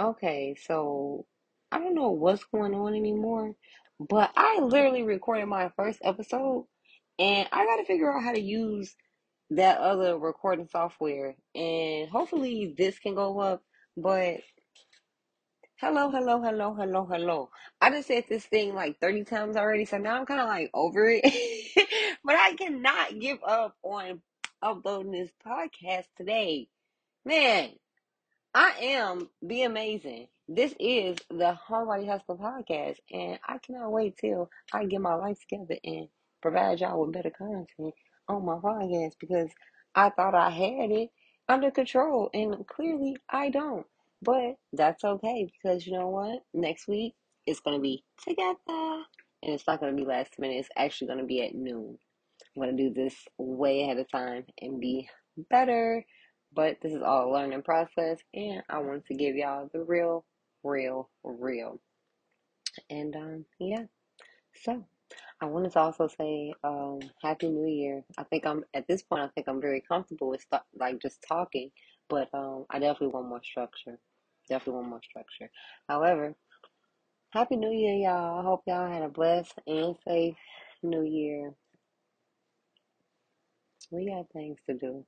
Okay, so I don't know what's going on anymore, but I literally recorded my first episode and I got to figure out how to use that other recording software and hopefully this can go up. But hello, hello, hello, hello, hello. I just said this thing like 30 times already, so now I'm kind of like over it. But I cannot give up on uploading this podcast today. Man, I am Be Amazing. This is the Homebody Hustle podcast, and I cannot wait till I get my life together and provide y'all with better content on my podcast because I thought I had it under control, and clearly I don't. But that's okay because you know what? Next week it's gonna be together, and it's not gonna be last minute. It's actually gonna be at noon. I'm gonna do this way ahead of time and be better. But this is all a learning process, and I want to give y'all the real, real, real. And um, yeah. So I wanted to also say um, Happy New Year. I think I'm at this point. I think I'm very comfortable with stu- like just talking, but um, I definitely want more structure. Definitely want more structure. However, Happy New Year, y'all. I hope y'all had a blessed and safe New Year. We got things to do.